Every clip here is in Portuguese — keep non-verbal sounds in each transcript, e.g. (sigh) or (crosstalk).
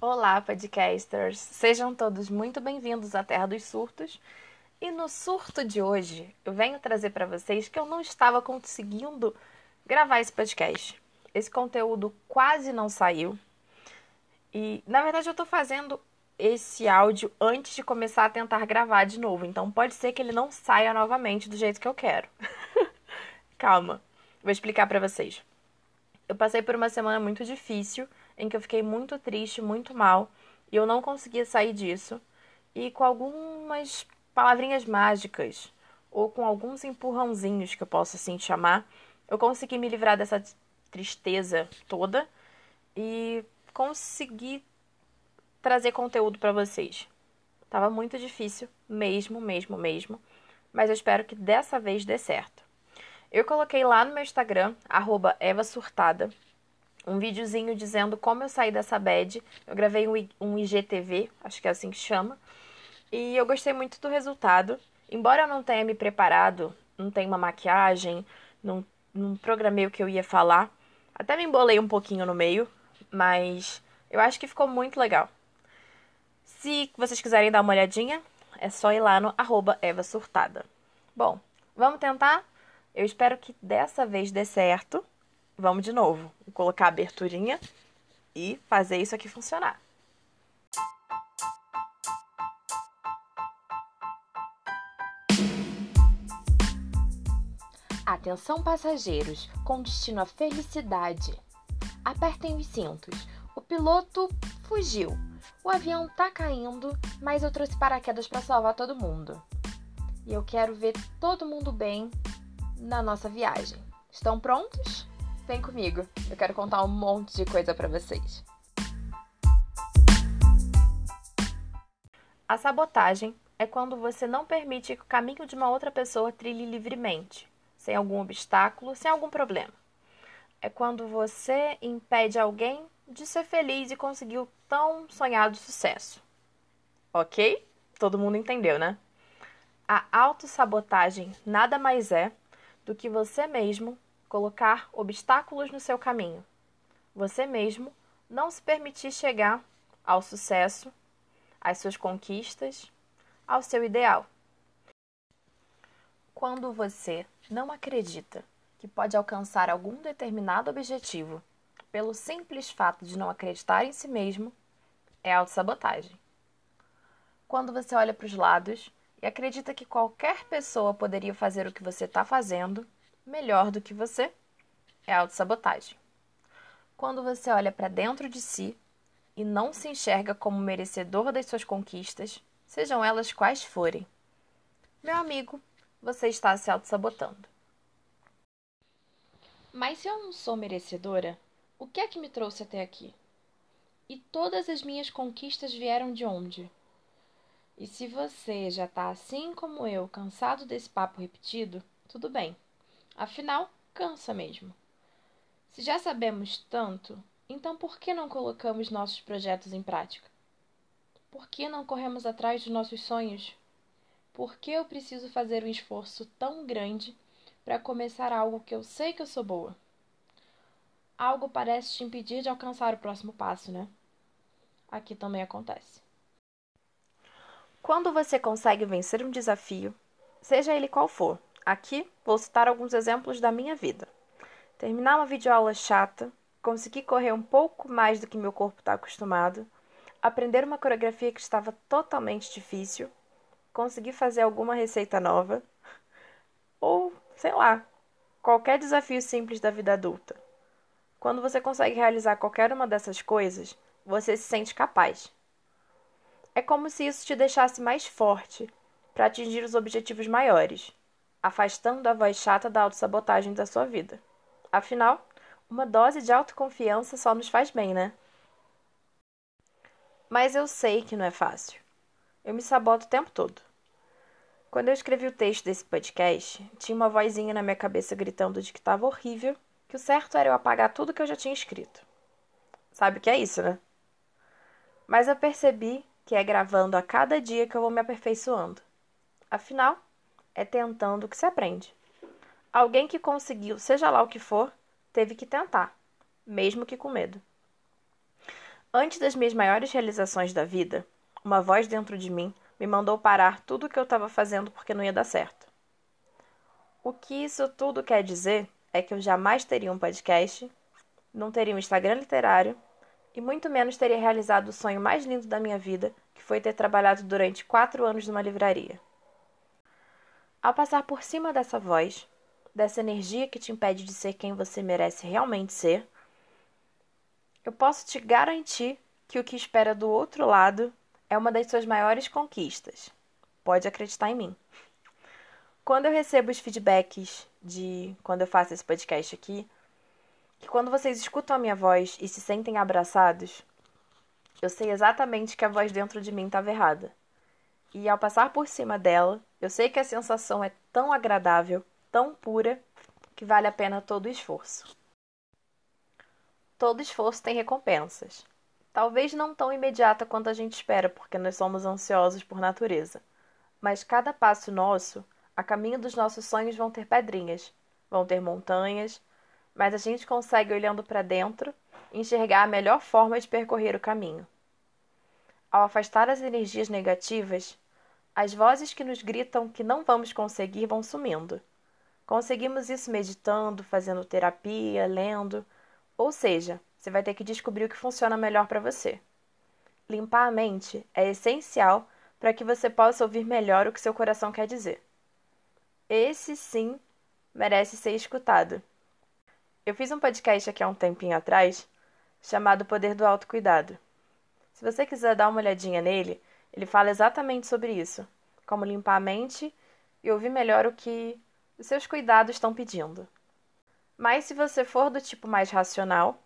Olá, podcasters! Sejam todos muito bem-vindos à Terra dos Surtos. E no surto de hoje, eu venho trazer para vocês que eu não estava conseguindo gravar esse podcast. Esse conteúdo quase não saiu. E, na verdade, eu estou fazendo esse áudio antes de começar a tentar gravar de novo. Então, pode ser que ele não saia novamente do jeito que eu quero. (laughs) Calma, vou explicar para vocês. Eu passei por uma semana muito difícil em que eu fiquei muito triste, muito mal, e eu não conseguia sair disso. E com algumas palavrinhas mágicas, ou com alguns empurrãozinhos que eu posso assim chamar, eu consegui me livrar dessa tristeza toda e consegui trazer conteúdo para vocês. Tava muito difícil, mesmo, mesmo, mesmo, mas eu espero que dessa vez dê certo. Eu coloquei lá no meu Instagram, @eva_surtada, um videozinho dizendo como eu saí dessa bad. Eu gravei um, IGTV, acho que é assim que chama. E eu gostei muito do resultado. Embora eu não tenha me preparado, não tenha uma maquiagem, não, não programei o que eu ia falar. Até me embolei um pouquinho no meio, mas eu acho que ficou muito legal. Se vocês quiserem dar uma olhadinha, é só ir lá no arroba Eva Surtada. Bom, vamos tentar? Eu espero que dessa vez dê certo. Vamos de novo. Vou colocar a aberturinha e fazer isso aqui funcionar. Atenção passageiros, com destino à felicidade. Apertem os cintos. O piloto fugiu. O avião tá caindo, mas eu trouxe paraquedas para salvar todo mundo. E eu quero ver todo mundo bem na nossa viagem. Estão prontos? Vem comigo, eu quero contar um monte de coisa para vocês. A sabotagem é quando você não permite que o caminho de uma outra pessoa trilhe livremente, sem algum obstáculo, sem algum problema. É quando você impede alguém de ser feliz e conseguir o tão sonhado sucesso. Ok? Todo mundo entendeu, né? A autossabotagem nada mais é do que você mesmo colocar obstáculos no seu caminho. Você mesmo não se permitir chegar ao sucesso, às suas conquistas, ao seu ideal. Quando você não acredita que pode alcançar algum determinado objetivo pelo simples fato de não acreditar em si mesmo, é autossabotagem. Quando você olha para os lados e acredita que qualquer pessoa poderia fazer o que você está fazendo, melhor do que você é autossabotagem. Quando você olha para dentro de si e não se enxerga como merecedor das suas conquistas, sejam elas quais forem. Meu amigo, você está se autossabotando. Mas se eu não sou merecedora, o que é que me trouxe até aqui? E todas as minhas conquistas vieram de onde? E se você já está assim como eu, cansado desse papo repetido, tudo bem. Afinal, cansa mesmo. Se já sabemos tanto, então por que não colocamos nossos projetos em prática? Por que não corremos atrás dos nossos sonhos? Por que eu preciso fazer um esforço tão grande para começar algo que eu sei que eu sou boa? Algo parece te impedir de alcançar o próximo passo, né? Aqui também acontece. Quando você consegue vencer um desafio, seja ele qual for, Aqui vou citar alguns exemplos da minha vida. Terminar uma videoaula chata, conseguir correr um pouco mais do que meu corpo está acostumado, aprender uma coreografia que estava totalmente difícil, conseguir fazer alguma receita nova, ou, sei lá, qualquer desafio simples da vida adulta. Quando você consegue realizar qualquer uma dessas coisas, você se sente capaz. É como se isso te deixasse mais forte para atingir os objetivos maiores afastando a voz chata da autossabotagem da sua vida. Afinal, uma dose de autoconfiança só nos faz bem, né? Mas eu sei que não é fácil. Eu me saboto o tempo todo. Quando eu escrevi o texto desse podcast, tinha uma vozinha na minha cabeça gritando de que estava horrível, que o certo era eu apagar tudo que eu já tinha escrito. Sabe o que é isso, né? Mas eu percebi que é gravando a cada dia que eu vou me aperfeiçoando. Afinal, é tentando que se aprende. Alguém que conseguiu, seja lá o que for, teve que tentar, mesmo que com medo. Antes das minhas maiores realizações da vida, uma voz dentro de mim me mandou parar tudo o que eu estava fazendo porque não ia dar certo. O que isso tudo quer dizer é que eu jamais teria um podcast, não teria um Instagram literário e muito menos teria realizado o sonho mais lindo da minha vida, que foi ter trabalhado durante quatro anos numa livraria. Ao passar por cima dessa voz, dessa energia que te impede de ser quem você merece realmente ser, eu posso te garantir que o que espera do outro lado é uma das suas maiores conquistas. Pode acreditar em mim. Quando eu recebo os feedbacks de quando eu faço esse podcast aqui, que quando vocês escutam a minha voz e se sentem abraçados, eu sei exatamente que a voz dentro de mim estava errada. E ao passar por cima dela, eu sei que a sensação é tão agradável, tão pura, que vale a pena todo o esforço. Todo esforço tem recompensas. Talvez não tão imediata quanto a gente espera, porque nós somos ansiosos por natureza. Mas cada passo nosso, a caminho dos nossos sonhos, vão ter pedrinhas, vão ter montanhas, mas a gente consegue, olhando para dentro, enxergar a melhor forma de percorrer o caminho. Ao afastar as energias negativas, as vozes que nos gritam que não vamos conseguir vão sumindo. Conseguimos isso meditando, fazendo terapia, lendo ou seja, você vai ter que descobrir o que funciona melhor para você. Limpar a mente é essencial para que você possa ouvir melhor o que seu coração quer dizer. Esse sim merece ser escutado. Eu fiz um podcast aqui há um tempinho atrás chamado Poder do Autocuidado. Se você quiser dar uma olhadinha nele, ele fala exatamente sobre isso: como limpar a mente e ouvir melhor o que os seus cuidados estão pedindo. Mas se você for do tipo mais racional,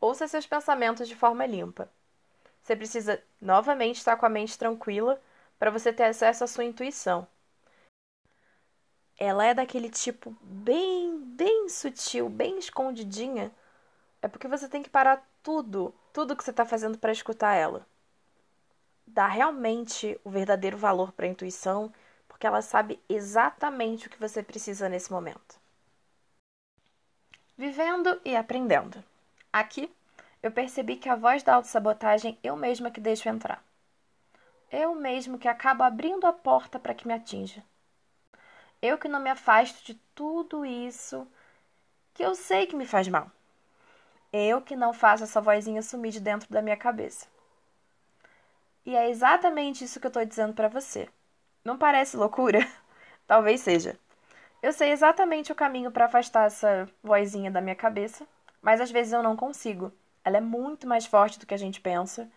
ouça seus pensamentos de forma limpa. Você precisa novamente estar com a mente tranquila para você ter acesso à sua intuição. Ela é daquele tipo bem, bem sutil, bem escondidinha. É porque você tem que parar tudo, tudo que você está fazendo para escutar ela. Dá realmente o verdadeiro valor para a intuição, porque ela sabe exatamente o que você precisa nesse momento. Vivendo e aprendendo. Aqui, eu percebi que a voz da autossabotagem eu mesma que deixo entrar. Eu mesmo que acabo abrindo a porta para que me atinja. Eu que não me afasto de tudo isso que eu sei que me faz mal. Eu que não faço essa vozinha sumir de dentro da minha cabeça. E é exatamente isso que eu estou dizendo para você. Não parece loucura? (laughs) Talvez seja. Eu sei exatamente o caminho para afastar essa vozinha da minha cabeça, mas às vezes eu não consigo. Ela é muito mais forte do que a gente pensa.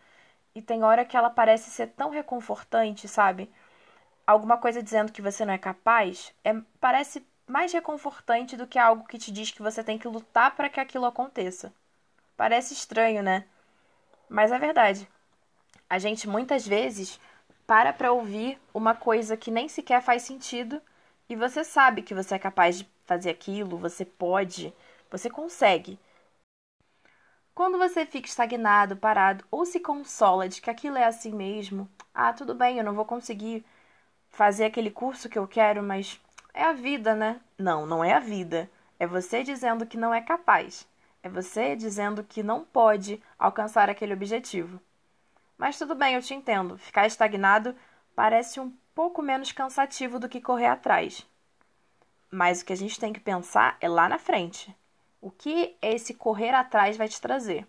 E tem hora que ela parece ser tão reconfortante, sabe? Alguma coisa dizendo que você não é capaz é, parece mais reconfortante do que algo que te diz que você tem que lutar para que aquilo aconteça. Parece estranho, né? Mas é verdade. A gente muitas vezes para para ouvir uma coisa que nem sequer faz sentido e você sabe que você é capaz de fazer aquilo, você pode, você consegue. Quando você fica estagnado, parado ou se consola de que aquilo é assim mesmo, ah, tudo bem, eu não vou conseguir fazer aquele curso que eu quero, mas é a vida, né? Não, não é a vida. É você dizendo que não é capaz. É você dizendo que não pode alcançar aquele objetivo. Mas tudo bem, eu te entendo. Ficar estagnado parece um pouco menos cansativo do que correr atrás. Mas o que a gente tem que pensar é lá na frente. O que esse correr atrás vai te trazer?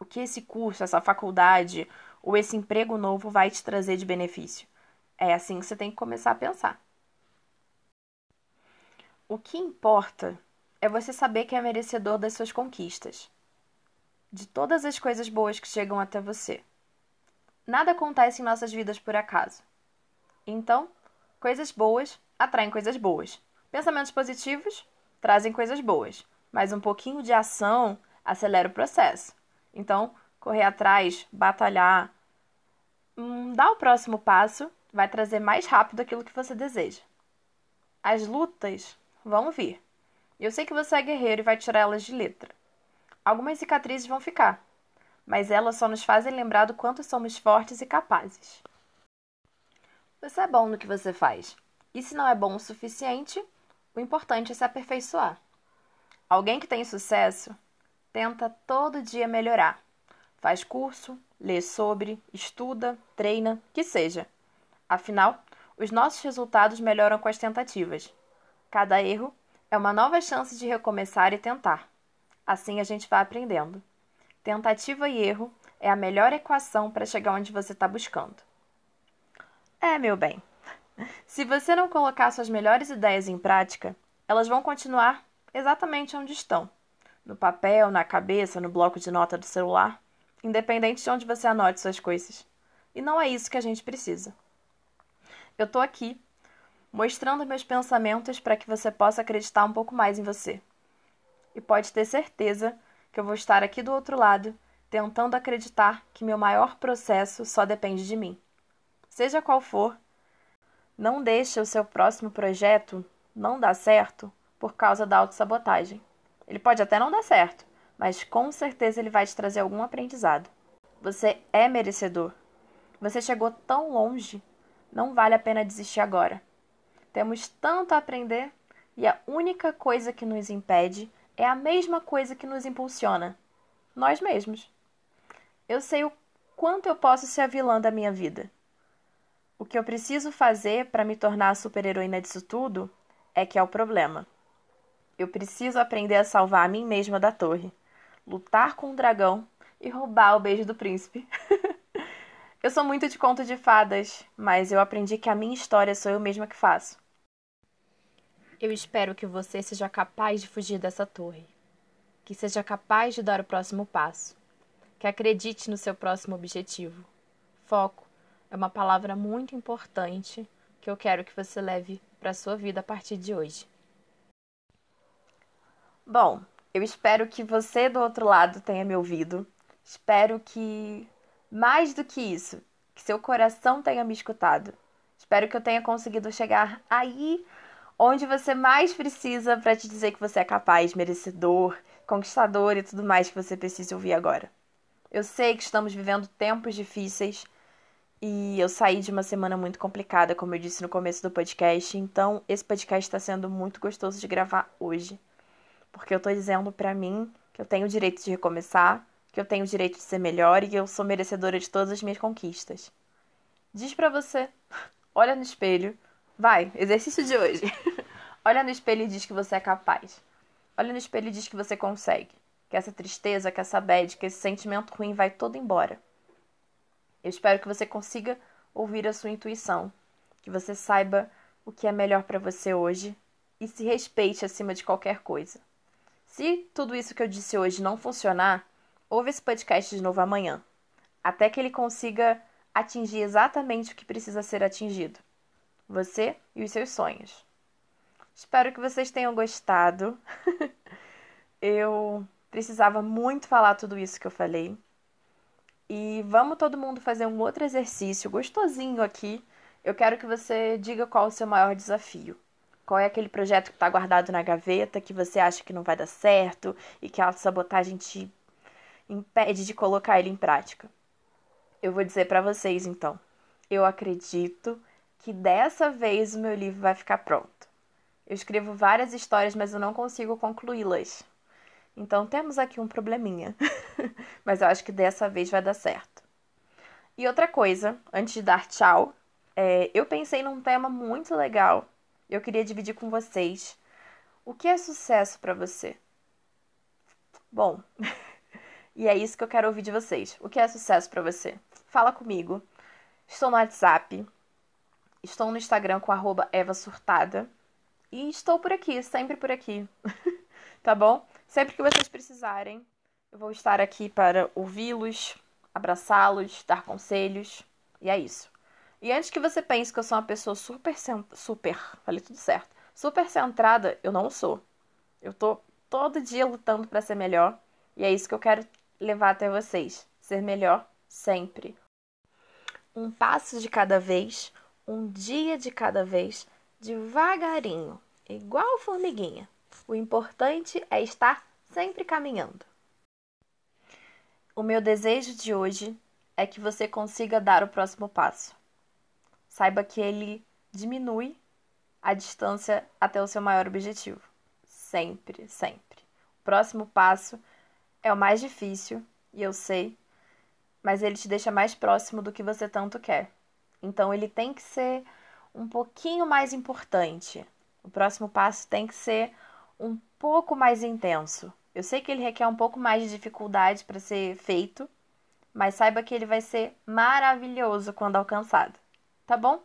O que esse curso, essa faculdade ou esse emprego novo vai te trazer de benefício? É assim que você tem que começar a pensar. O que importa é você saber que é merecedor das suas conquistas, de todas as coisas boas que chegam até você. Nada acontece em nossas vidas por acaso. Então, coisas boas atraem coisas boas. Pensamentos positivos trazem coisas boas, mas um pouquinho de ação acelera o processo. Então, correr atrás, batalhar, hum, dar o próximo passo vai trazer mais rápido aquilo que você deseja. As lutas vão vir. Eu sei que você é guerreiro e vai tirar elas de letra. Algumas cicatrizes vão ficar, mas elas só nos fazem lembrar do quanto somos fortes e capazes. Você é bom no que você faz. E se não é bom o suficiente, o importante é se aperfeiçoar. Alguém que tem sucesso tenta todo dia melhorar. Faz curso, lê sobre, estuda, treina, que seja. Afinal, os nossos resultados melhoram com as tentativas. Cada erro é uma nova chance de recomeçar e tentar. Assim a gente vai aprendendo. Tentativa e erro é a melhor equação para chegar onde você está buscando. É, meu bem. Se você não colocar suas melhores ideias em prática, elas vão continuar exatamente onde estão no papel, na cabeça, no bloco de nota do celular, independente de onde você anote suas coisas. E não é isso que a gente precisa. Eu tô aqui mostrando meus pensamentos para que você possa acreditar um pouco mais em você. E pode ter certeza que eu vou estar aqui do outro lado, tentando acreditar que meu maior processo só depende de mim. Seja qual for, não deixe o seu próximo projeto não dar certo por causa da autossabotagem. Ele pode até não dar certo, mas com certeza ele vai te trazer algum aprendizado. Você é merecedor. Você chegou tão longe, não vale a pena desistir agora. Temos tanto a aprender e a única coisa que nos impede é a mesma coisa que nos impulsiona: nós mesmos. Eu sei o quanto eu posso ser a vilã da minha vida. O que eu preciso fazer para me tornar a super-heroína disso tudo é que é o problema. Eu preciso aprender a salvar a mim mesma da torre, lutar com o dragão e roubar o beijo do príncipe. (laughs) eu sou muito de conto de fadas, mas eu aprendi que a minha história sou eu mesma que faço. Eu espero que você seja capaz de fugir dessa torre, que seja capaz de dar o próximo passo, que acredite no seu próximo objetivo. Foco é uma palavra muito importante que eu quero que você leve para a sua vida a partir de hoje. Bom, eu espero que você do outro lado tenha me ouvido. Espero que, mais do que isso, que seu coração tenha me escutado. Espero que eu tenha conseguido chegar aí onde você mais precisa para te dizer que você é capaz, merecedor, conquistador e tudo mais que você precisa ouvir agora. Eu sei que estamos vivendo tempos difíceis e eu saí de uma semana muito complicada, como eu disse no começo do podcast, então esse podcast está sendo muito gostoso de gravar hoje porque eu tô dizendo para mim que eu tenho o direito de recomeçar, que eu tenho o direito de ser melhor e que eu sou merecedora de todas as minhas conquistas. Diz para você, (laughs) olha no espelho, vai, exercício de hoje. (laughs) olha no espelho e diz que você é capaz. Olha no espelho e diz que você consegue. Que essa tristeza, que essa bad, que esse sentimento ruim vai todo embora. Eu espero que você consiga ouvir a sua intuição, que você saiba o que é melhor para você hoje e se respeite acima de qualquer coisa. Se tudo isso que eu disse hoje não funcionar, ouve esse podcast de novo amanhã, até que ele consiga atingir exatamente o que precisa ser atingido. Você e os seus sonhos. Espero que vocês tenham gostado. (laughs) eu precisava muito falar tudo isso que eu falei. E vamos todo mundo fazer um outro exercício gostosinho aqui. Eu quero que você diga qual o seu maior desafio. Qual é aquele projeto que está guardado na gaveta que você acha que não vai dar certo e que a sabotagem te impede de colocar ele em prática? Eu vou dizer para vocês então. Eu acredito que dessa vez o meu livro vai ficar pronto. Eu escrevo várias histórias, mas eu não consigo concluí-las. Então temos aqui um probleminha. (laughs) mas eu acho que dessa vez vai dar certo. E outra coisa, antes de dar tchau, é, eu pensei num tema muito legal eu queria dividir com vocês. O que é sucesso para você? Bom, (laughs) e é isso que eu quero ouvir de vocês. O que é sucesso para você? Fala comigo. Estou no WhatsApp, estou no Instagram com arroba Eva Surtada e estou por aqui, sempre por aqui. (laughs) tá bom? Sempre que vocês precisarem, eu vou estar aqui para ouvi-los, abraçá-los, dar conselhos. E é isso. E antes que você pense que eu sou uma pessoa super, super, falei tudo certo, super centrada, eu não sou. Eu tô todo dia lutando para ser melhor e é isso que eu quero levar até vocês. Ser melhor sempre. Um passo de cada vez, um dia de cada vez, devagarinho, igual formiguinha. O importante é estar sempre caminhando. O meu desejo de hoje é que você consiga dar o próximo passo saiba que ele diminui a distância até o seu maior objetivo. Sempre, sempre. O próximo passo é o mais difícil e eu sei mas ele te deixa mais próximo do que você tanto quer. Então ele tem que ser um pouquinho mais importante. O próximo passo tem que ser um pouco mais intenso. Eu sei que ele requer um pouco mais de dificuldade para ser feito, mas saiba que ele vai ser maravilhoso quando alcançado, tá bom?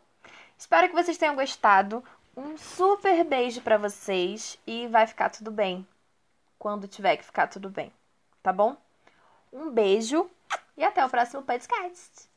Espero que vocês tenham gostado. Um super beijo para vocês e vai ficar tudo bem quando tiver que ficar tudo bem, tá bom? Um beijo e até o próximo podcast.